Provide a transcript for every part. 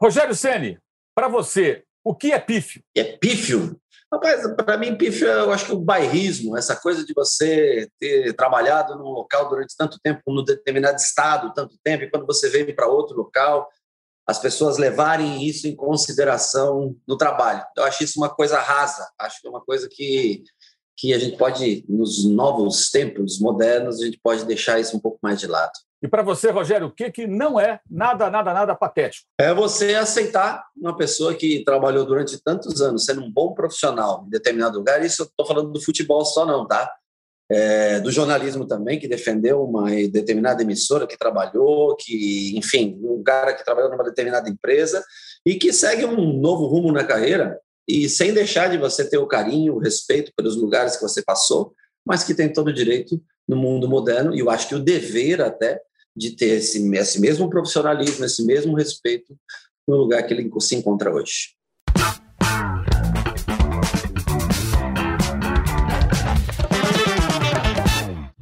Rogério Ceni, para você, o que é pífio? É pífio? Rapaz, para mim, pífio, eu acho que o bairrismo, essa coisa de você ter trabalhado num local durante tanto tempo, num determinado estado, tanto tempo, e quando você vem para outro local, as pessoas levarem isso em consideração no trabalho. Eu acho isso uma coisa rasa, acho que é uma coisa que, que a gente pode, nos novos tempos modernos, a gente pode deixar isso um pouco mais de lado. E para você, Rogério, o que, que não é nada, nada, nada patético? É você aceitar uma pessoa que trabalhou durante tantos anos sendo um bom profissional em determinado lugar. Isso eu estou falando do futebol só, não, tá? É, do jornalismo também, que defendeu uma determinada emissora que trabalhou, que, enfim, um cara que trabalhou numa determinada empresa e que segue um novo rumo na carreira e sem deixar de você ter o carinho, o respeito pelos lugares que você passou, mas que tem todo o direito no mundo moderno, e eu acho que o dever até de ter esse, esse mesmo profissionalismo, esse mesmo respeito no lugar que ele se encontra hoje.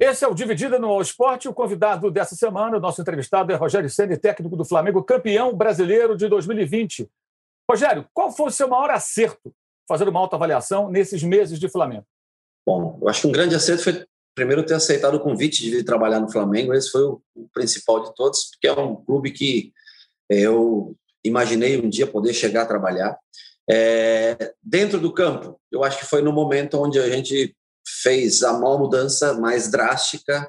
Esse é o Dividida no Esporte. O convidado dessa semana, o nosso entrevistado é Rogério Senna, técnico do Flamengo, campeão brasileiro de 2020. Rogério, qual foi o seu maior acerto fazer uma autoavaliação nesses meses de Flamengo? Bom, eu acho que um grande acerto foi primeiro ter aceitado o convite de vir trabalhar no Flamengo, esse foi o, o principal de todos, porque é um clube que é, eu imaginei um dia poder chegar a trabalhar. É, dentro do campo, eu acho que foi no momento onde a gente fez a maior mudança mais drástica,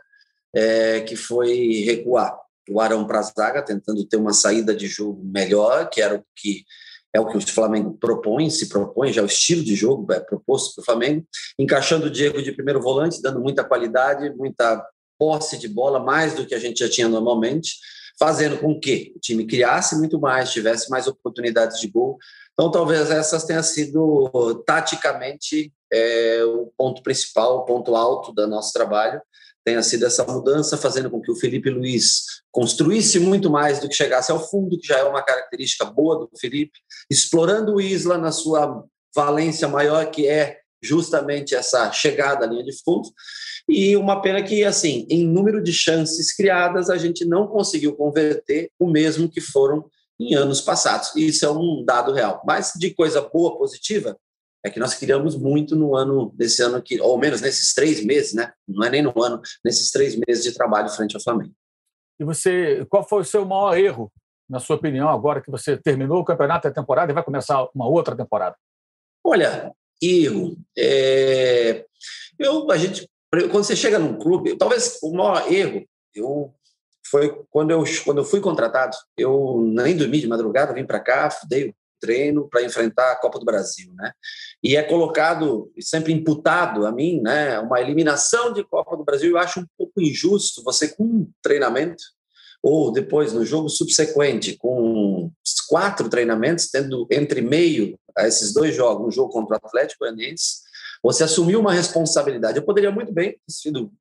é, que foi recuar o Arão para a zaga, tentando ter uma saída de jogo melhor, que era o que é o que o Flamengo propõe, se propõe, já é o estilo de jogo é proposto para o Flamengo, encaixando o Diego de primeiro volante, dando muita qualidade, muita posse de bola, mais do que a gente já tinha normalmente, fazendo com que o time criasse muito mais, tivesse mais oportunidades de gol. Então, talvez essas tenham sido, taticamente, é, o ponto principal, o ponto alto do nosso trabalho, tenha sido essa mudança, fazendo com que o Felipe Luiz construísse muito mais do que chegasse ao fundo, que já é uma característica boa do Felipe, explorando o Isla na sua valência maior, que é justamente essa chegada à linha de fundo. E uma pena que, assim, em número de chances criadas, a gente não conseguiu converter o mesmo que foram em anos passados. Isso é um dado real. Mas de coisa boa, positiva, é que nós criamos muito no ano, nesse ano aqui, ou menos nesses três meses, né? Não é nem no ano, nesses três meses de trabalho frente ao Flamengo. E você, qual foi o seu maior erro, na sua opinião, agora que você terminou o campeonato e a temporada e vai começar uma outra temporada? Olha, erro. É... Eu, a gente, quando você chega num clube, talvez o maior erro, eu foi quando eu quando eu fui contratado. Eu nem dormi de madrugada, vim para cá, dei treino para enfrentar a Copa do Brasil, né? E é colocado, sempre imputado a mim, né, uma eliminação de Copa do Brasil. Eu acho um pouco injusto você com um treinamento ou depois no jogo subsequente com quatro treinamentos, tendo entre meio a esses dois jogos, um jogo contra o Atlético Goianiense, você assumiu uma responsabilidade. Eu poderia muito bem ter sido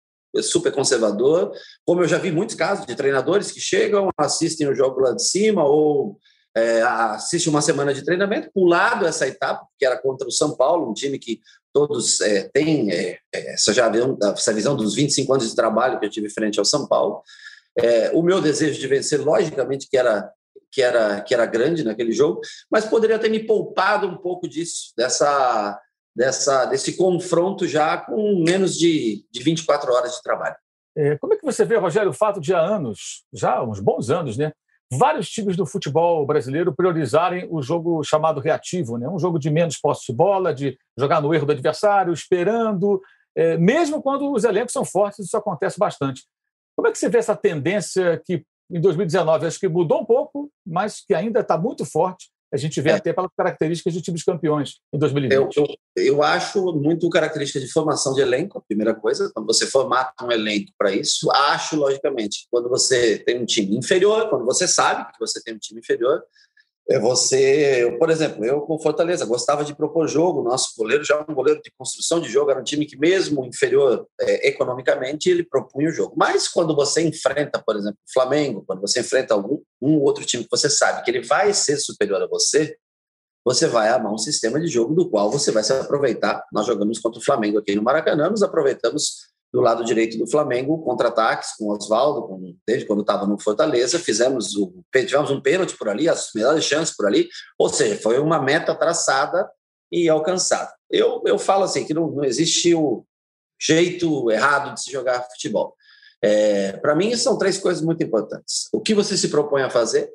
super conservador, como eu já vi muitos casos de treinadores que chegam, assistem o jogo lá de cima ou é, assiste uma semana de treinamento, pulado essa etapa, que era contra o São Paulo, um time que todos é, têm é, é essa, já, essa visão dos 25 anos de trabalho que eu tive frente ao São Paulo. É, o meu desejo de vencer, logicamente, que era, que, era, que era grande naquele jogo, mas poderia ter me poupado um pouco disso, dessa, dessa, desse confronto já com menos de, de 24 horas de trabalho. É, como é que você vê, Rogério, o fato de há anos, já uns bons anos, né, vários times do futebol brasileiro priorizarem o jogo chamado reativo, né? um jogo de menos posse de bola, de jogar no erro do adversário, esperando, é, mesmo quando os elencos são fortes, isso acontece bastante. Como é que você vê essa tendência que em 2019 acho que mudou um pouco, mas que ainda está muito forte a gente vê é. até pelas características de times campeões em 2020. Eu, eu, eu, acho muito característica de formação de elenco, a primeira coisa, quando você formata um elenco para isso. Acho, logicamente, quando você tem um time inferior, quando você sabe que você tem um time inferior, você, eu, por exemplo, eu com Fortaleza gostava de propor jogo, nosso goleiro já um goleiro de construção de jogo, era um time que mesmo inferior é, economicamente, ele propunha o jogo. Mas quando você enfrenta, por exemplo, o Flamengo, quando você enfrenta algum um outro time que você sabe que ele vai ser superior a você, você vai amar um sistema de jogo do qual você vai se aproveitar. Nós jogamos contra o Flamengo aqui no Maracanã, nos aproveitamos do lado direito do Flamengo, contra-ataques com Oswaldo, desde quando estava no Fortaleza, fizemos o, tivemos um pênalti por ali, as melhores chances por ali, ou seja, foi uma meta traçada e alcançada. Eu, eu falo assim, que não, não existe o jeito errado de se jogar futebol. É, Para mim, são três coisas muito importantes. O que você se propõe a fazer,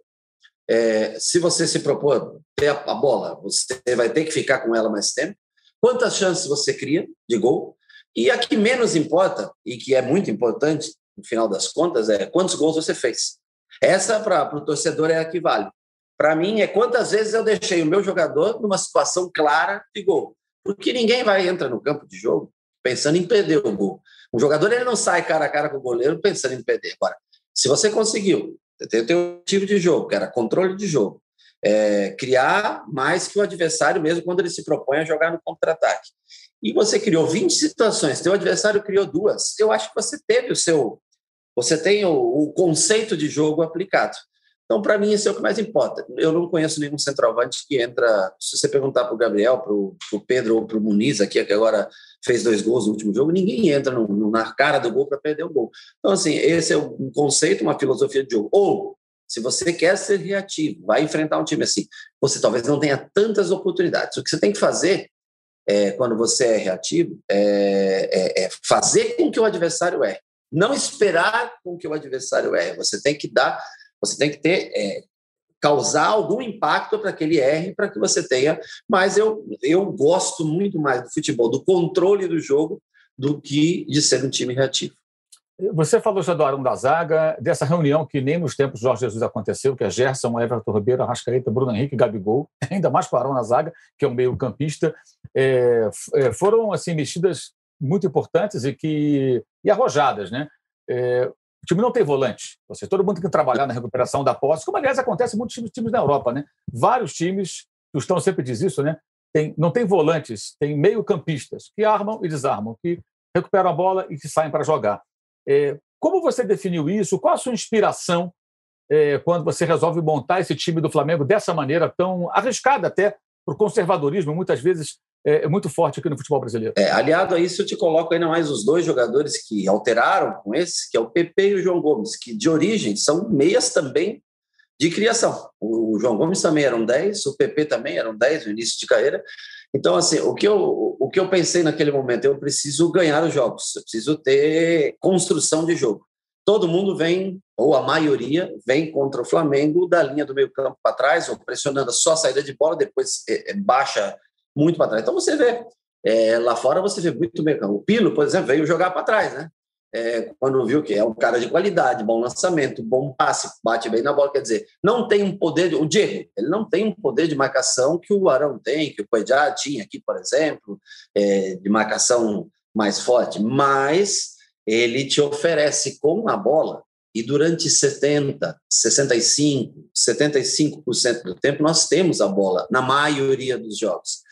é, se você se propor ter a, a bola, você vai ter que ficar com ela mais tempo. Quantas chances você cria de gol? E a que menos importa, e que é muito importante, no final das contas, é quantos gols você fez. Essa, para o torcedor, é a que vale. Para mim, é quantas vezes eu deixei o meu jogador numa situação clara de gol. Porque ninguém vai entrar no campo de jogo pensando em perder o gol. O jogador ele não sai cara a cara com o goleiro pensando em perder. Agora, se você conseguiu ter o teu objetivo de jogo, que era controle de jogo, é, criar mais que o adversário mesmo quando ele se propõe a jogar no contra-ataque e você criou 20 situações, teu adversário criou duas, eu acho que você teve o seu. Você tem o, o conceito de jogo aplicado. Então, para mim, isso é o que mais importa. Eu não conheço nenhum centroavante que entra. Se você perguntar para o Gabriel, para o Pedro ou para o Muniz, aqui, que agora fez dois gols no último jogo, ninguém entra no, no, na cara do gol para perder o gol. Então, assim, esse é um conceito, uma filosofia de jogo. Ou, se você quer ser reativo, vai enfrentar um time assim, você talvez não tenha tantas oportunidades. O que você tem que fazer é, quando você é reativo, é, é, é, fazer com que o adversário erre. Não esperar com que o adversário erre. Você tem que dar, você tem que ter, é, causar algum impacto para que ele erre, para que você tenha. Mas eu, eu gosto muito mais do futebol, do controle do jogo, do que de ser um time reativo. Você falou já Arão da Zaga, dessa reunião que nem nos tempos de Jorge Jesus aconteceu, que é Gerson, Everton Ribeiro, Arrascaeta, Bruno Henrique, Gabigol, ainda mais com o Arão da Zaga, que é um meio campista, é, é, foram assim mexidas muito importantes e que e arrojadas, né? É, o time não tem volante, seja, todo mundo tem que trabalhar na recuperação da posse, como aliás acontece em muitos times, times na Europa, né? Vários times, o Estão sempre diz isso, né? Tem, não tem volantes, tem meio campistas que armam e desarmam, que recuperam a bola e que saem para jogar. É, como você definiu isso? Qual a sua inspiração é, quando você resolve montar esse time do Flamengo dessa maneira tão arriscada até para o conservadorismo, muitas vezes é, é, muito forte aqui no futebol brasileiro? É, aliado a isso, eu te coloco ainda mais os dois jogadores que alteraram com esse, que é o PP e o João Gomes, que de origem são meias também de criação. O João Gomes também eram 10, o PP também eram 10 no início de carreira, então, assim, o que, eu, o que eu pensei naquele momento, eu preciso ganhar os jogos, eu preciso ter construção de jogo. Todo mundo vem, ou a maioria, vem contra o Flamengo da linha do meio campo para trás, ou pressionando só a saída de bola, depois é, é, baixa muito para trás. Então, você vê, é, lá fora você vê muito campo. O Pilo, por exemplo, veio jogar para trás, né? é, quando viu que é um cara de qualidade, bom lançamento, bom passe, bate bem na bola. Quer dizer, não tem um poder. De, o Diego, ele não tem um poder de marcação que o Arão tem, que o Coedjá tinha aqui, por exemplo, é, de marcação mais forte, mas ele te oferece com a bola e durante 70, 65, 75% do tempo nós temos a bola na maioria dos jogos.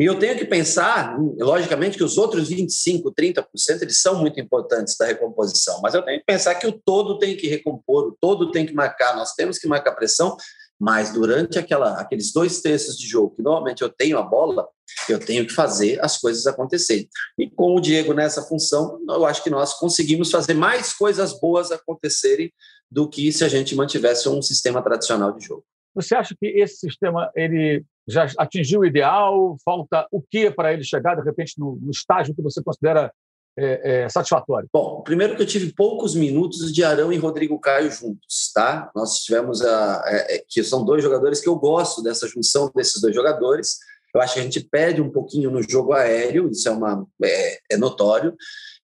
E eu tenho que pensar, logicamente, que os outros 25%, 30% eles são muito importantes da recomposição, mas eu tenho que pensar que o todo tem que recompor, o todo tem que marcar, nós temos que marcar pressão, mas durante aquela, aqueles dois terços de jogo, que normalmente eu tenho a bola, eu tenho que fazer as coisas acontecerem. E com o Diego nessa função, eu acho que nós conseguimos fazer mais coisas boas acontecerem do que se a gente mantivesse um sistema tradicional de jogo. Você acha que esse sistema ele já atingiu o ideal? Falta o que para ele chegar, de repente, no, no estágio que você considera é, é, satisfatório? Bom, primeiro que eu tive poucos minutos de Arão e Rodrigo Caio juntos, tá? Nós tivemos a, é, é, que são dois jogadores que eu gosto dessa junção desses dois jogadores. Eu acho que a gente perde um pouquinho no jogo aéreo, isso é, uma, é, é notório,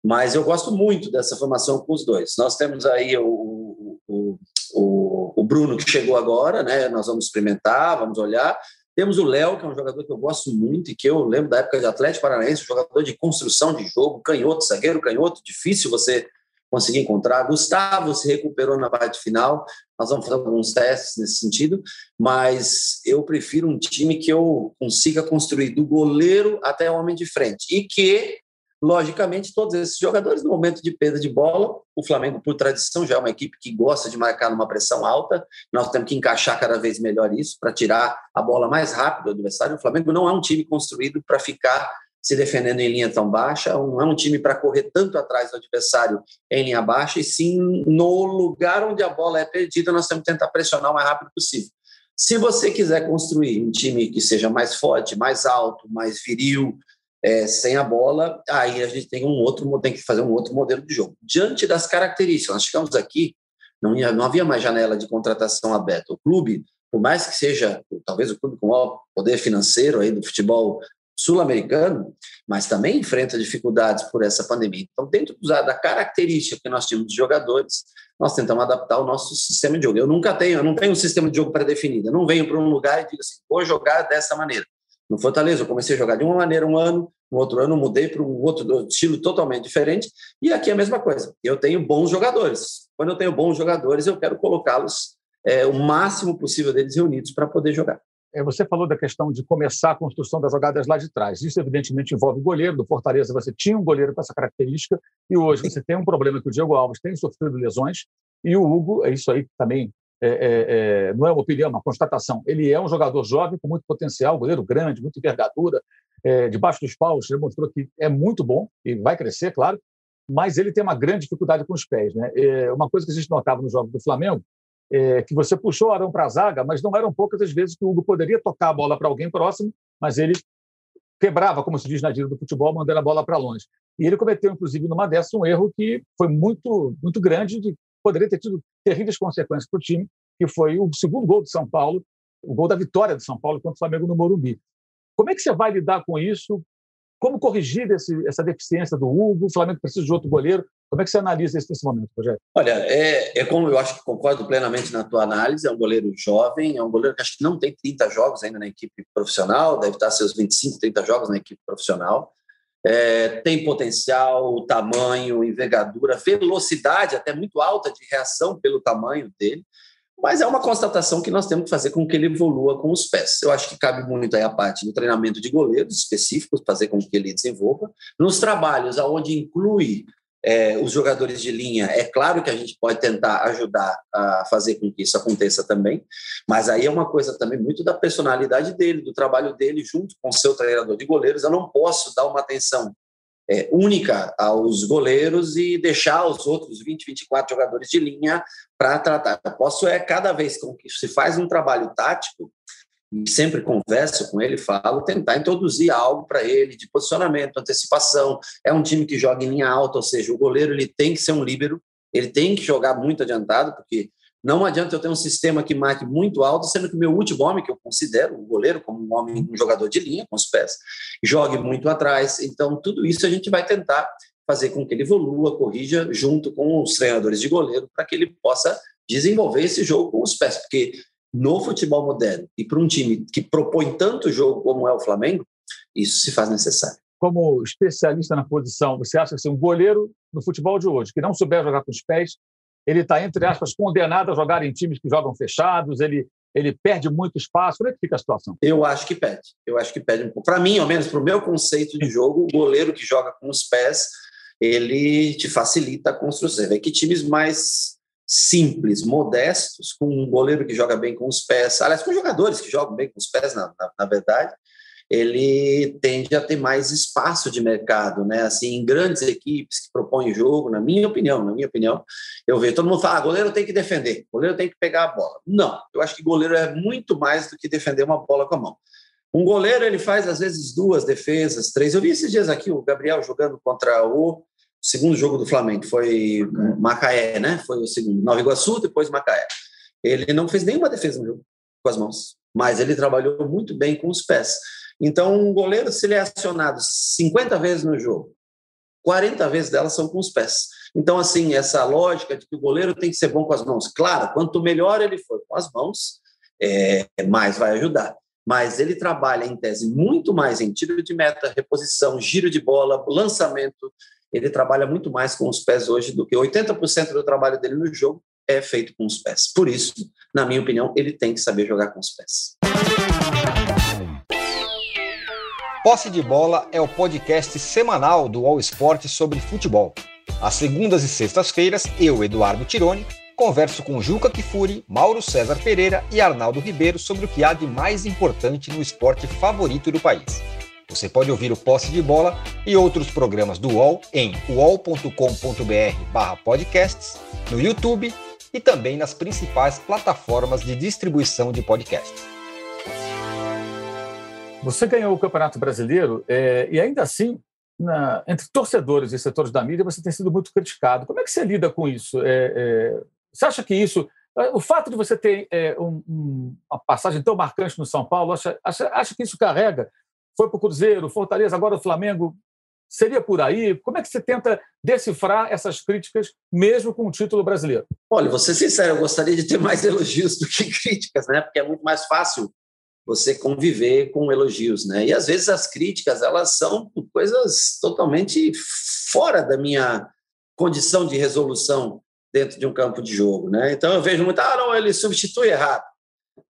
mas eu gosto muito dessa formação com os dois. Nós temos aí o, o, o, o Bruno que chegou agora, né? Nós vamos experimentar, vamos olhar. Temos o Léo, que é um jogador que eu gosto muito e que eu lembro da época de Atlético Paranaense, jogador de construção de jogo, canhoto, zagueiro canhoto, difícil você conseguir encontrar. Gustavo se recuperou na parte final, nós vamos fazer alguns testes nesse sentido, mas eu prefiro um time que eu consiga construir do goleiro até o homem de frente e que Logicamente, todos esses jogadores, no momento de perda de bola, o Flamengo, por tradição, já é uma equipe que gosta de marcar numa pressão alta. Nós temos que encaixar cada vez melhor isso para tirar a bola mais rápido do adversário. O Flamengo não é um time construído para ficar se defendendo em linha tão baixa, não é um time para correr tanto atrás do adversário em linha baixa, e sim no lugar onde a bola é perdida, nós temos que tentar pressionar o mais rápido possível. Se você quiser construir um time que seja mais forte, mais alto, mais viril, é, sem a bola, aí a gente tem um outro tem que fazer um outro modelo de jogo. Diante das características, nós chegamos aqui, não, ia, não havia mais janela de contratação aberta. O clube, por mais que seja talvez o clube com maior poder financeiro aí do futebol sul-americano, mas também enfrenta dificuldades por essa pandemia. Então, dentro da característica que nós tínhamos de jogadores, nós tentamos adaptar o nosso sistema de jogo. Eu nunca tenho, eu não tenho um sistema de jogo pré-definido. Eu não venho para um lugar e digo assim, vou jogar dessa maneira. No Fortaleza, eu comecei a jogar de uma maneira um ano, no outro ano mudei para um outro estilo totalmente diferente, e aqui é a mesma coisa. Eu tenho bons jogadores. Quando eu tenho bons jogadores, eu quero colocá-los é, o máximo possível deles reunidos para poder jogar. É, você falou da questão de começar a construção das jogadas lá de trás. Isso, evidentemente, envolve o goleiro. Do Fortaleza, você tinha um goleiro com essa característica, e hoje você tem um problema que o Diego Alves tem sofrido lesões, e o Hugo, é isso aí também é, é, é, não é uma opinião, é uma constatação. Ele é um jogador jovem com muito potencial, goleiro grande, muita envergadura, é, debaixo dos paus, ele mostrou que é muito bom e vai crescer, claro, mas ele tem uma grande dificuldade com os pés. Né? É, uma coisa que a gente notava no jogo do Flamengo é que você puxou o Arão para a zaga, mas não eram poucas as vezes que o Hugo poderia tocar a bola para alguém próximo, mas ele quebrava, como se diz na gíria do futebol, mandando a bola para longe. E ele cometeu, inclusive, numa dessas, um erro que foi muito, muito grande, de poderia ter tido terríveis consequências para o time, que foi o segundo gol de São Paulo, o gol da vitória de São Paulo contra o Flamengo no Morumbi. Como é que você vai lidar com isso? Como corrigir esse, essa deficiência do Hugo? O Flamengo precisa de outro goleiro. Como é que você analisa isso nesse momento, Rogério? Olha, é, é como eu acho que concordo plenamente na tua análise. É um goleiro jovem, é um goleiro que acho que não tem 30 jogos ainda na equipe profissional, deve estar seus 25, 30 jogos na equipe profissional. É, tem potencial, tamanho, envergadura, velocidade até muito alta de reação pelo tamanho dele. Mas é uma constatação que nós temos que fazer com que ele evolua com os pés. Eu acho que cabe muito aí a parte do treinamento de goleiros específicos, fazer com que ele desenvolva. Nos trabalhos onde inclui é, os jogadores de linha, é claro que a gente pode tentar ajudar a fazer com que isso aconteça também, mas aí é uma coisa também muito da personalidade dele, do trabalho dele junto com o seu treinador de goleiros. Eu não posso dar uma atenção é, única aos goleiros e deixar os outros 20, 24 jogadores de linha para tratar. Eu posso é cada vez que se faz um trabalho tático, e sempre converso com ele, falo, tentar introduzir algo para ele de posicionamento, antecipação. É um time que joga em linha alta, ou seja, o goleiro ele tem que ser um líbero, ele tem que jogar muito adiantado, porque não adianta eu ter um sistema que marque muito alto, sendo que o meu último homem, que eu considero o goleiro como um homem, um jogador de linha com os pés, jogue muito atrás. Então, tudo isso a gente vai tentar fazer com que ele evolua, corrija, junto com os treinadores de goleiro, para que ele possa desenvolver esse jogo com os pés. Porque no futebol moderno e para um time que propõe tanto jogo como é o Flamengo, isso se faz necessário. Como especialista na posição, você acha que assim, um goleiro no futebol de hoje, que não souber jogar com os pés, ele está, entre aspas, condenado a jogar em times que jogam fechados, ele, ele perde muito espaço. Como é que fica a situação? Eu acho que perde. Eu acho que perde um pouco. Para mim, ao menos, para o meu conceito de jogo, o goleiro que joga com os pés, ele te facilita a construção. Você vê que times mais simples, modestos, com um goleiro que joga bem com os pés, aliás, com jogadores que jogam bem com os pés, na, na, na verdade, ele tende a ter mais espaço de mercado, né? Assim, em grandes equipes que propõem jogo, na minha opinião, na minha opinião, eu vejo todo mundo fala, ah, goleiro tem que defender, goleiro tem que pegar a bola. Não, eu acho que goleiro é muito mais do que defender uma bola com a mão. Um goleiro ele faz às vezes duas defesas, três. Eu vi esses dias aqui o Gabriel jogando contra o segundo jogo do Flamengo, foi Macaé, né? Foi o segundo, Nova Iguaçu, depois Macaé. Ele não fez nenhuma defesa no jogo com as mãos, mas ele trabalhou muito bem com os pés. Então, um goleiro, se ele é acionado 50 vezes no jogo, 40 vezes delas são com os pés. Então, assim, essa lógica de que o goleiro tem que ser bom com as mãos. Claro, quanto melhor ele for com as mãos, é, mais vai ajudar. Mas ele trabalha, em tese, muito mais em tiro de meta, reposição, giro de bola, lançamento. Ele trabalha muito mais com os pés hoje do que 80% do trabalho dele no jogo é feito com os pés. Por isso, na minha opinião, ele tem que saber jogar com os pés. Posse de Bola é o podcast semanal do All Sport sobre futebol. Às segundas e sextas-feiras, eu, Eduardo Tironi, converso com Juca Kifuri, Mauro César Pereira e Arnaldo Ribeiro sobre o que há de mais importante no esporte favorito do país. Você pode ouvir o Posse de Bola e outros programas do UOL em uol.com.br/podcasts, no YouTube e também nas principais plataformas de distribuição de podcasts. Você ganhou o Campeonato Brasileiro é, e ainda assim, na, entre torcedores e setores da mídia, você tem sido muito criticado. Como é que você lida com isso? É, é, você acha que isso o fato de você ter é, um, uma passagem tão marcante no São Paulo, acha, acha, acha que isso carrega foi para o Cruzeiro, Fortaleza, agora o Flamengo. Seria por aí? Como é que você tenta decifrar essas críticas, mesmo com o título brasileiro? Olha, vou ser sincero, eu gostaria de ter mais elogios do que críticas, né? Porque é muito mais fácil você conviver com elogios, né? E às vezes as críticas elas são coisas totalmente fora da minha condição de resolução dentro de um campo de jogo, né? Então eu vejo muito, ah, não, ele substitui errado.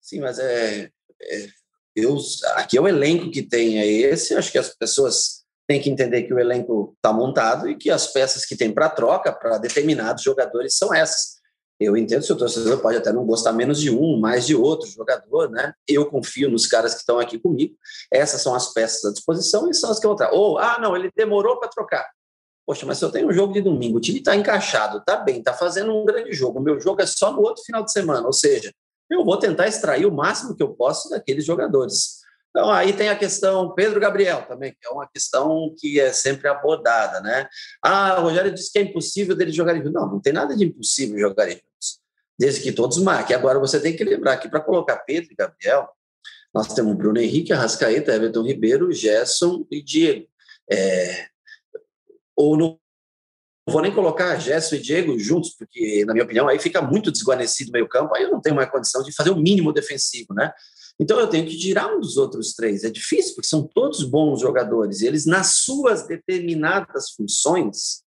Sim, mas é, é eu, aqui é o elenco que tem é esse, acho que as pessoas têm que entender que o elenco está montado e que as peças que tem para troca para determinados jogadores são essas. Eu entendo se o torcedor pode até não gostar menos de um, mais de outro jogador, né? Eu confio nos caras que estão aqui comigo. Essas são as peças à disposição e são as que eu vou. Ou, ah, não, ele demorou para trocar. Poxa, mas se eu tenho um jogo de domingo, o time está encaixado, está bem, está fazendo um grande jogo, o meu jogo é só no outro final de semana, ou seja, eu vou tentar extrair o máximo que eu posso daqueles jogadores. Então, aí tem a questão Pedro Gabriel também, que é uma questão que é sempre abordada, né? Ah, o Rogério disse que é impossível dele jogar juntos. Não, não tem nada de impossível jogar juntos, desde que todos marquem. Agora, você tem que lembrar que para colocar Pedro e Gabriel, nós temos Bruno Henrique, Arrascaeta, Everton Ribeiro, Gerson e Diego. É, ou no vou nem colocar Gerson e Diego juntos, porque, na minha opinião, aí fica muito desguarnecido o meio campo, aí eu não tenho mais condição de fazer o mínimo defensivo, né? Então eu tenho que tirar um dos outros três. É difícil, porque são todos bons jogadores, e eles, nas suas determinadas funções,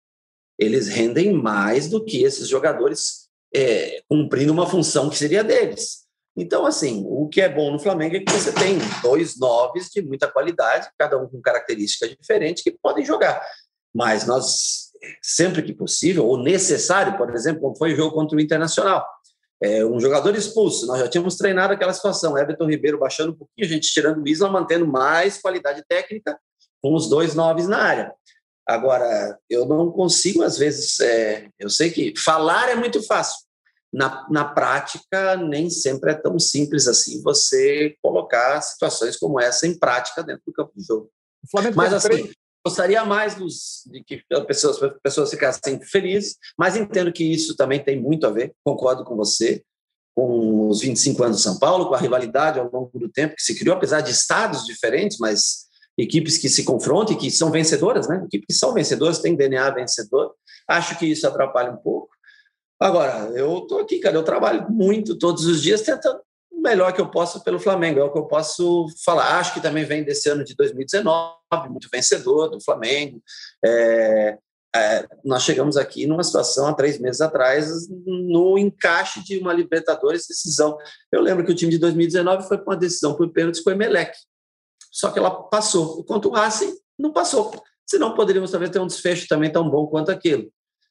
eles rendem mais do que esses jogadores é, cumprindo uma função que seria deles. Então, assim, o que é bom no Flamengo é que você tem dois noves de muita qualidade, cada um com características diferentes, que podem jogar. Mas nós sempre que possível, ou necessário, por exemplo, como foi o jogo contra o Internacional. É, um jogador expulso, nós já tínhamos treinado aquela situação, Everton Ribeiro baixando um pouquinho, a gente tirando o Isla, mantendo mais qualidade técnica com os dois noves na área. Agora, eu não consigo, às vezes, é, eu sei que falar é muito fácil, na, na prática, nem sempre é tão simples assim você colocar situações como essa em prática dentro do campo de jogo. Mas, assim, Gostaria mais dos, de que as pessoas, pessoas ficassem felizes, mas entendo que isso também tem muito a ver, concordo com você, com os 25 anos de São Paulo, com a rivalidade ao longo do tempo que se criou, apesar de estados diferentes, mas equipes que se confrontam e que são vencedoras, né? Equipes que são vencedoras, têm DNA vencedor. Acho que isso atrapalha um pouco. Agora, eu estou aqui, cara, eu trabalho muito todos os dias tentando melhor que eu posso pelo Flamengo, é o que eu posso falar. Acho que também vem desse ano de 2019, muito vencedor do Flamengo. É, é, nós chegamos aqui numa situação há três meses atrás, no encaixe de uma Libertadores decisão. Eu lembro que o time de 2019 foi com uma decisão por pênaltis com o Emelec, só que ela passou. Enquanto o Racing não passou. Senão poderíamos talvez ter um desfecho também tão bom quanto aquilo.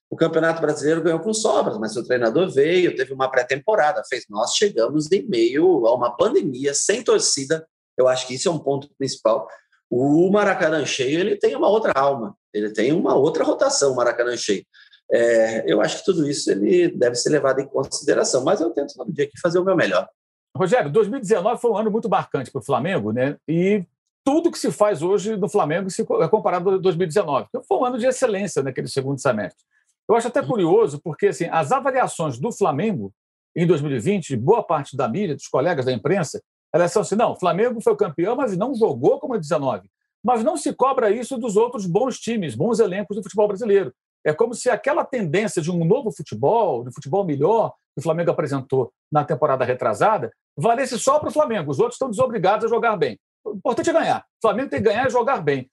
O Campeonato Brasileiro ganhou com sobras, mas o treinador veio, teve uma pré-temporada, fez. Nós chegamos em meio a uma pandemia, sem torcida. Eu acho que isso é um ponto principal. O Maracanã cheio, ele tem uma outra alma, ele tem uma outra rotação, o Maracanã cheio. É, eu acho que tudo isso ele deve ser levado em consideração, mas eu tento todo dia aqui fazer o meu melhor. Rogério, 2019 foi um ano muito marcante para o Flamengo, né? E tudo que se faz hoje no Flamengo é comparado a 2019. Foi um ano de excelência naquele segundo semestre. Eu acho até curioso, porque assim, as avaliações do Flamengo em 2020, boa parte da mídia, dos colegas da imprensa, elas são assim: não, o Flamengo foi campeão, mas não jogou como em 19. Mas não se cobra isso dos outros bons times, bons elencos do futebol brasileiro. É como se aquela tendência de um novo futebol, de futebol melhor, que o Flamengo apresentou na temporada retrasada, valesse só para o Flamengo. Os outros estão desobrigados a jogar bem. O importante é ganhar. O Flamengo tem que ganhar e jogar bem.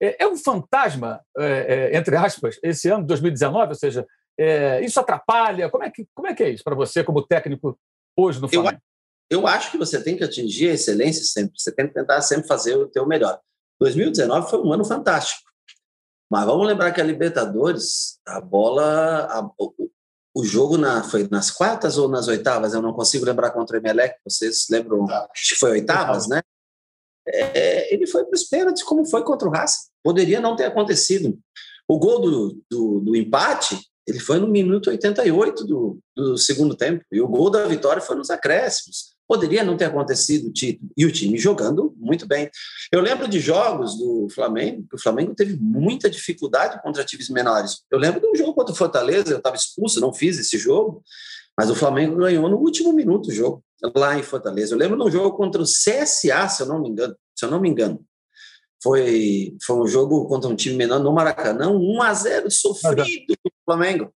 É, é um fantasma, é, é, entre aspas, esse ano de 2019? Ou seja, é, isso atrapalha? Como é que, como é, que é isso para você, como técnico, hoje no Flamengo? Eu, eu acho que você tem que atingir a excelência sempre, você tem que tentar sempre fazer o teu melhor. 2019 foi um ano fantástico. Mas vamos lembrar que a Libertadores, a bola, a, o, o, jogo na, foi nas quartas ou nas oitavas? Eu não consigo lembrar contra o Emelec. Vocês lembram? Acho que foi oitavas, né? É, ele foi para os pênaltis, como foi contra o Racing. Poderia não ter acontecido. O gol do, do, do empate, ele foi no minuto 88 do, do segundo tempo, e o gol da vitória foi nos acréscimos. Poderia não ter acontecido o título. E o time jogando muito bem. Eu lembro de jogos do Flamengo, que o Flamengo teve muita dificuldade contra times menores. Eu lembro de um jogo contra o Fortaleza, eu estava expulso, não fiz esse jogo, mas o Flamengo ganhou no último minuto o jogo, lá em Fortaleza. Eu lembro de um jogo contra o CSA, se eu não me engano. Se eu não me engano. Foi, foi um jogo contra um time menor no Maracanã, 1 a 0 sofrido do Flamengo.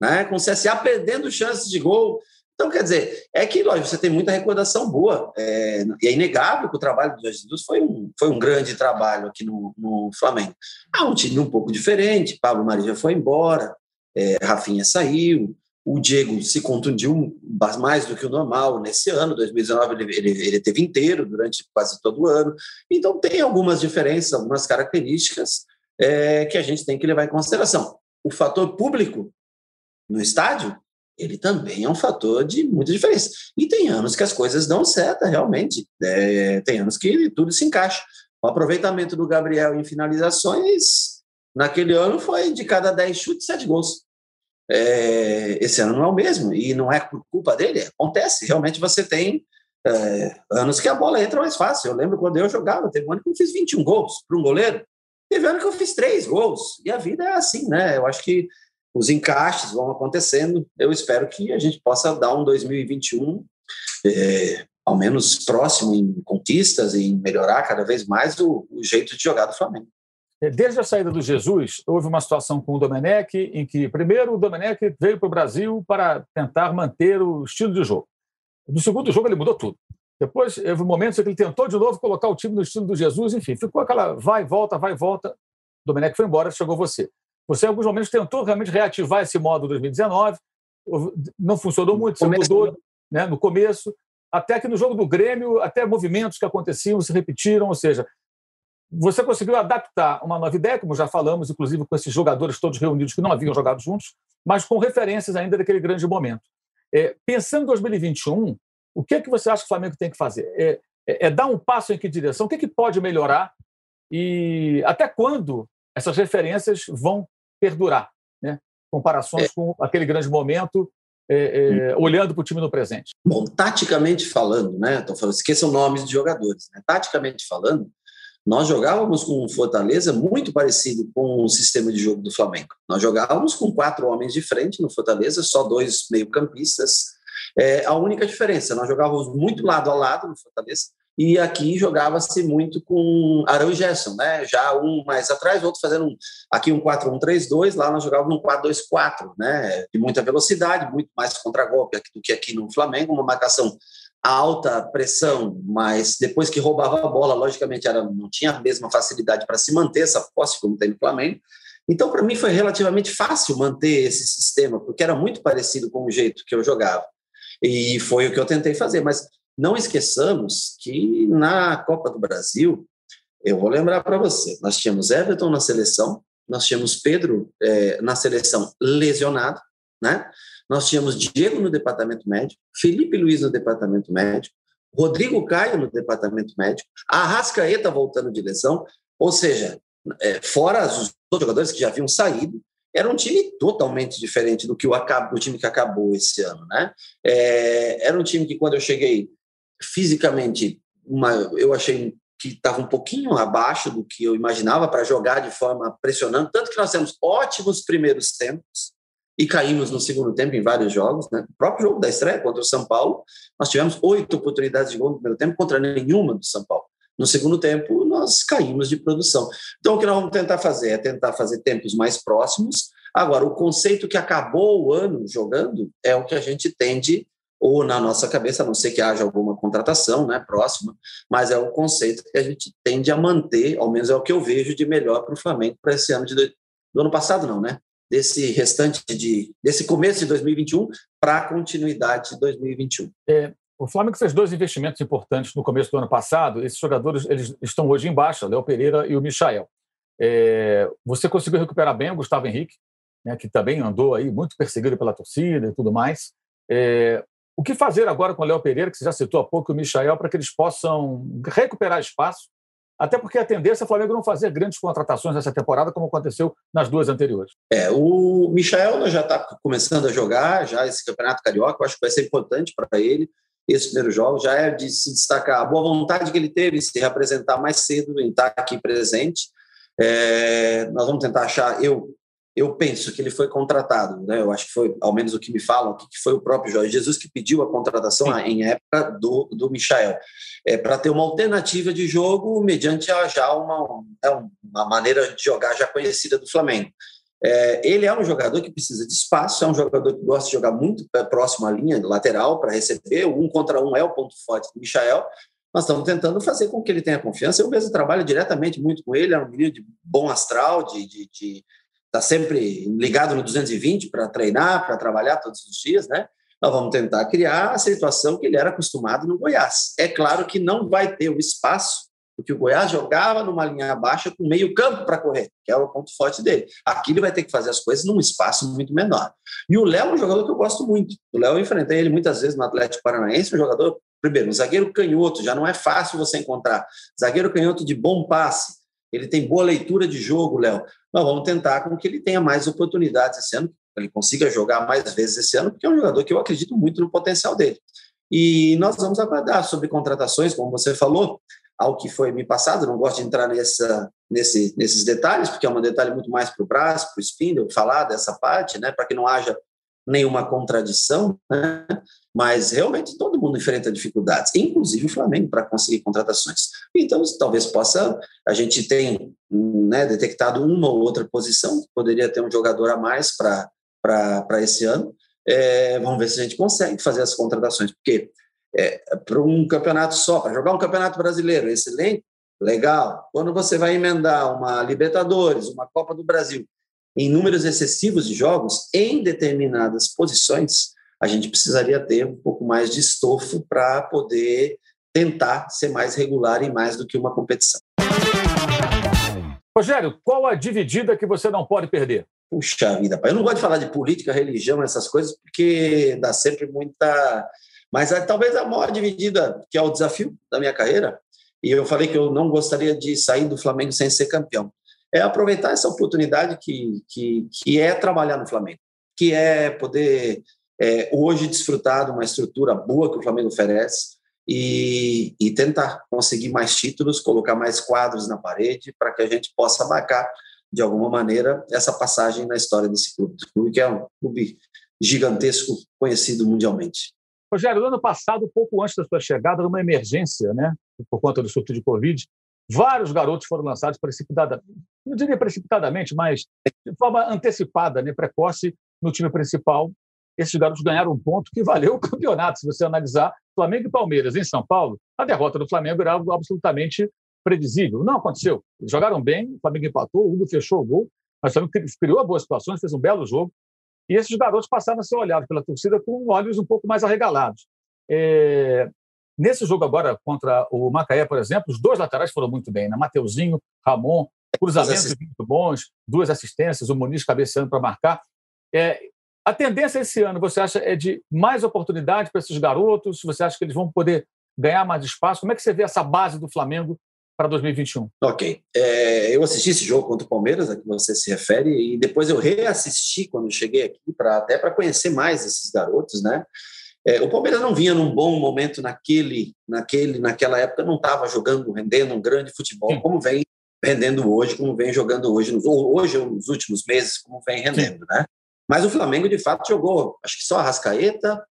Né? Com o CSA perdendo chances de gol. Então, quer dizer, é que, lógico, você tem muita recordação boa. É, e é inegável que o trabalho do Jorge Jesus foi um, foi um grande trabalho aqui no, no Flamengo. Ah, um time um pouco diferente. Pablo Maria já foi embora, é, Rafinha saiu, o Diego se contundiu mais do que o normal nesse ano, 2019 ele, ele, ele teve inteiro durante quase todo o ano. Então, tem algumas diferenças, algumas características é, que a gente tem que levar em consideração. O fator público no estádio ele também é um fator de muita diferença. E tem anos que as coisas dão certo, realmente. É, tem anos que tudo se encaixa. O aproveitamento do Gabriel em finalizações, naquele ano, foi de cada 10 chutes, 7 gols. É, esse ano não é o mesmo, e não é por culpa dele, acontece. Realmente você tem é, anos que a bola entra mais fácil. Eu lembro quando eu jogava, teve um ano que eu fiz 21 gols para um goleiro, teve ano que eu fiz 3 gols. E a vida é assim, né? Eu acho que os encaixes vão acontecendo. Eu espero que a gente possa dar um 2021 é, ao menos próximo em conquistas e em melhorar cada vez mais o, o, jeito de jogar do Flamengo. Desde a saída do Jesus, houve uma situação com o Domenech em que, primeiro, o Domenech veio para o Brasil para tentar manter o estilo de jogo. No segundo jogo, ele mudou tudo. Depois, houve momentos em que ele tentou de novo colocar o time no estilo do Jesus, enfim, ficou aquela vai, volta, vai, volta. O Domenech foi embora, chegou você. Você, em alguns momentos, tentou realmente reativar esse modo 2019, não funcionou muito, você mudou né, no começo, até que no jogo do Grêmio, até movimentos que aconteciam se repetiram, ou seja, você conseguiu adaptar uma nova ideia, como já falamos, inclusive com esses jogadores todos reunidos que não haviam jogado juntos, mas com referências ainda daquele grande momento. É, pensando em 2021, o que é que você acha que o Flamengo tem que fazer? É, é, é dar um passo em que direção? O que, é que pode melhorar? E até quando essas referências vão perdurar, né? comparações é. com aquele grande momento, é, é, olhando para o time no presente. Bom, taticamente falando, né? Tô falando, esqueçam nomes de jogadores. Né? Taticamente falando, nós jogávamos com um Fortaleza muito parecido com o sistema de jogo do Flamengo. Nós jogávamos com quatro homens de frente no Fortaleza, só dois meio-campistas. É, a única diferença, nós jogávamos muito lado a lado no Fortaleza, e aqui jogava-se muito com Arão e Gerson, né? Já um mais atrás, outro fazendo um, aqui um 4-1-3-2, lá nós jogávamos um 4-2-4, né? De muita velocidade, muito mais contra-golpe do que aqui no Flamengo, uma marcação alta pressão, mas depois que roubava a bola, logicamente era, não tinha a mesma facilidade para se manter essa posse como tem no Flamengo. Então, para mim, foi relativamente fácil manter esse sistema, porque era muito parecido com o jeito que eu jogava. E foi o que eu tentei fazer. Mas não esqueçamos que na Copa do Brasil, eu vou lembrar para você, nós tínhamos Everton na seleção, nós tínhamos Pedro é, na seleção lesionado, né? Nós tínhamos Diego no departamento médico, Felipe Luiz no departamento médico, Rodrigo Caio no departamento médico, Arrascaeta voltando de lesão, ou seja, é, fora os outros jogadores que já haviam saído, era um time totalmente diferente do que o, o time que acabou esse ano, né? É, era um time que quando eu cheguei fisicamente, uma, eu achei que estava um pouquinho abaixo do que eu imaginava para jogar de forma pressionante, tanto que nós temos ótimos primeiros tempos e caímos no segundo tempo em vários jogos. Né? O próprio jogo da estreia contra o São Paulo, nós tivemos oito oportunidades de gol no primeiro tempo contra nenhuma do São Paulo. No segundo tempo, nós caímos de produção. Então, o que nós vamos tentar fazer é tentar fazer tempos mais próximos. Agora, o conceito que acabou o ano jogando é o que a gente tende ou na nossa cabeça, a não ser que haja alguma contratação né, próxima, mas é o conceito que a gente tende a manter, ao menos é o que eu vejo de melhor para o Flamengo para esse ano de do ano passado não, né? Desse restante de desse começo de 2021 para a continuidade de 2021. É, o Flamengo fez dois investimentos importantes no começo do ano passado. Esses jogadores eles estão hoje embaixo, o Léo Pereira e o Michael. É, você conseguiu recuperar bem o Gustavo Henrique, né, que também andou aí muito perseguido pela torcida e tudo mais. É, O que fazer agora com o Léo Pereira, que você já citou há pouco, e o Michael, para que eles possam recuperar espaço? Até porque a tendência é o Flamengo não fazer grandes contratações nessa temporada, como aconteceu nas duas anteriores. É, o Michael já está começando a jogar, já esse Campeonato Carioca, eu acho que vai ser importante para ele. Esse primeiro jogo já é de se destacar a boa vontade que ele teve em se representar mais cedo, em estar aqui presente. É, nós vamos tentar achar. Eu eu penso que ele foi contratado, né? Eu acho que foi, ao menos o que me falam, que foi o próprio Jorge Jesus que pediu a contratação Sim. em época do, do Michael, é, para ter uma alternativa de jogo mediante já uma, é uma maneira de jogar já conhecida do Flamengo. É, ele é um jogador que precisa de espaço, é um jogador que gosta de jogar muito próximo à linha lateral para receber. Um contra um é o ponto forte do Michael. Nós estamos tentando fazer com que ele tenha confiança. Eu mesmo trabalho diretamente muito com ele, é um menino de bom astral, de, de, de está sempre ligado no 220 para treinar, para trabalhar todos os dias, né? Nós vamos tentar criar a situação que ele era acostumado no Goiás. É claro que não vai ter o espaço, porque o Goiás jogava numa linha baixa com meio campo para correr, que é o ponto forte dele. Aqui ele vai ter que fazer as coisas num espaço muito menor. E o Léo é um jogador que eu gosto muito. O Léo eu enfrentei ele muitas vezes no Atlético Paranaense, um jogador, primeiro, um zagueiro canhoto, já não é fácil você encontrar. Zagueiro canhoto de bom passe, ele tem boa leitura de jogo, Léo. Nós vamos tentar com que ele tenha mais oportunidades esse ano, que ele consiga jogar mais vezes esse ano, porque é um jogador que eu acredito muito no potencial dele. E nós vamos aguardar sobre contratações, como você falou, ao que foi me passado. Não gosto de entrar nessa, nesse, nesses detalhes, porque é um detalhe muito mais para o braço, para o Spindle, falar dessa parte, né, para que não haja nenhuma contradição, né? mas realmente todo mundo enfrenta dificuldades, inclusive o Flamengo, para conseguir contratações. Então, talvez possa, a gente tem né, detectado uma ou outra posição, poderia ter um jogador a mais para esse ano. É, vamos ver se a gente consegue fazer as contratações, porque é, para um campeonato só, para jogar um campeonato brasileiro, excelente, legal. Quando você vai emendar uma Libertadores, uma Copa do Brasil, em números excessivos de jogos, em determinadas posições, a gente precisaria ter um pouco mais de estofo para poder tentar ser mais regular em mais do que uma competição. Rogério, qual a dividida que você não pode perder? Puxa vida, pai. eu não gosto de falar de política, religião, essas coisas, porque dá sempre muita. Mas é, talvez a maior dividida, que é o desafio da minha carreira, e eu falei que eu não gostaria de sair do Flamengo sem ser campeão é aproveitar essa oportunidade que, que, que é trabalhar no Flamengo, que é poder é, hoje desfrutar de uma estrutura boa que o Flamengo oferece e, e tentar conseguir mais títulos, colocar mais quadros na parede para que a gente possa marcar de alguma maneira essa passagem na história desse clube, clube que é um clube gigantesco, conhecido mundialmente. Rogério, no ano passado, pouco antes da sua chegada, numa emergência, né, por conta do surto de Covid, Vários garotos foram lançados precipitadamente, não diria precipitadamente, mas de forma antecipada, né, precoce, no time principal. Esses garotos ganharam um ponto que valeu o campeonato, se você analisar Flamengo e Palmeiras em São Paulo. A derrota do Flamengo era algo absolutamente previsível. Não aconteceu. Jogaram bem, o Flamengo empatou, o Hugo fechou o gol, mas o Flamengo criou boas situações, fez um belo jogo. E esses garotos passaram a ser olhados pela torcida com olhos um pouco mais arregalados. É, Nesse jogo agora contra o Macaé, por exemplo, os dois laterais foram muito bem, né? Mateuzinho, Ramon, cruzamentos muito bons, duas assistências, o Muniz cabeceando para marcar. É, a tendência esse ano, você acha, é de mais oportunidade para esses garotos? Você acha que eles vão poder ganhar mais espaço? Como é que você vê essa base do Flamengo para 2021? Ok. É, eu assisti esse jogo contra o Palmeiras, a que você se refere, e depois eu reassisti quando cheguei aqui, pra, até para conhecer mais esses garotos, né? É, o Palmeiras não vinha num bom momento naquele, naquele, naquela época, não estava jogando, rendendo um grande futebol, como vem rendendo hoje, como vem jogando hoje, nos, hoje nos últimos meses, como vem rendendo, né? Mas o Flamengo, de fato, jogou, acho que só a Rascaeta,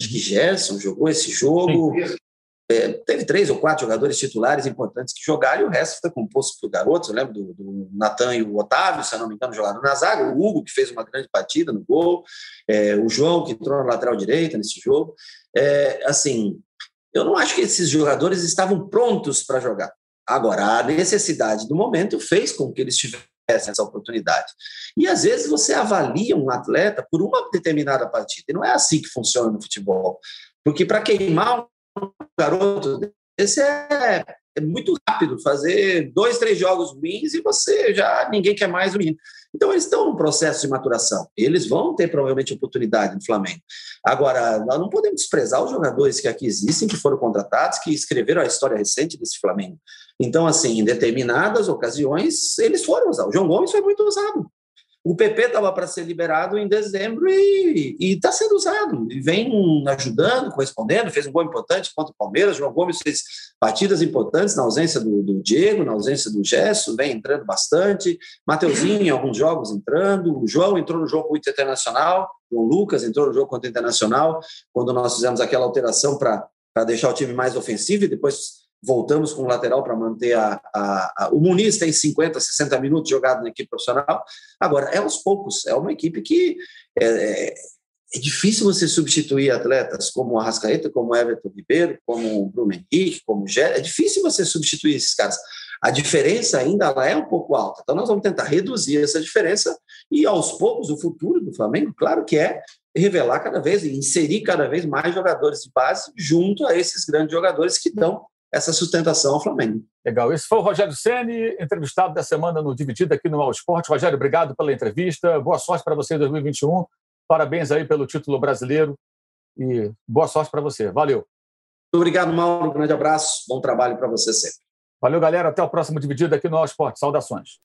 acho que Gerson jogou esse jogo, Sim. É, teve três ou quatro jogadores titulares importantes que jogaram e o resto foi composto por garotos. Eu lembro do, do Natan e o Otávio, se não me engano, jogaram na zaga. O Hugo, que fez uma grande partida no gol. É, o João, que entrou na lateral direita nesse jogo. É, assim, eu não acho que esses jogadores estavam prontos para jogar. Agora, a necessidade do momento fez com que eles tivessem essa oportunidade. E às vezes você avalia um atleta por uma determinada partida. E não é assim que funciona no futebol. Porque para queimar garoto esse é é muito rápido fazer dois, três jogos ruins e você já ninguém quer mais o menino. Então eles estão num processo de maturação. Eles vão ter provavelmente oportunidade no Flamengo. Agora, nós não podemos desprezar os jogadores que aqui existem, que foram contratados, que escreveram a história recente desse Flamengo. Então, assim, em determinadas ocasiões, eles foram usar. O João Gomes foi muito usado. O PP estava para ser liberado em dezembro e está sendo usado. E vem ajudando, correspondendo, fez um gol importante contra o Palmeiras. João Gomes fez partidas importantes na ausência do, do Diego, na ausência do Gesso, vem entrando bastante. Mateuzinho em alguns jogos entrando. O João entrou no jogo contra o Internacional. O Lucas entrou no jogo contra o Internacional, quando nós fizemos aquela alteração para deixar o time mais ofensivo e depois voltamos com o lateral para manter a, a, a, O Muniz tem 50, 60 minutos jogado na equipe profissional. Agora, é aos poucos, é uma equipe que é, é, é difícil você substituir atletas como o Arrascaeta, como Everton Ribeiro, como o Bruno Henrique, como o Gé. É difícil você substituir esses caras. A diferença ainda ela é um pouco alta. Então, nós vamos tentar reduzir essa diferença e, aos poucos, o futuro do Flamengo, claro que é revelar cada vez e inserir cada vez mais jogadores de base junto a esses grandes jogadores que dão essa sustentação ao Flamengo. Legal. Esse foi o Rogério Ceni, entrevistado da semana no Dividido aqui no All Esporte. Rogério, obrigado pela entrevista. Boa sorte para você em 2021. Parabéns aí pelo título brasileiro e boa sorte para você. Valeu. Obrigado, Mauro. Um grande abraço. Bom trabalho para você sempre. Valeu, galera. Até o próximo Dividido aqui no All Esporte. Saudações.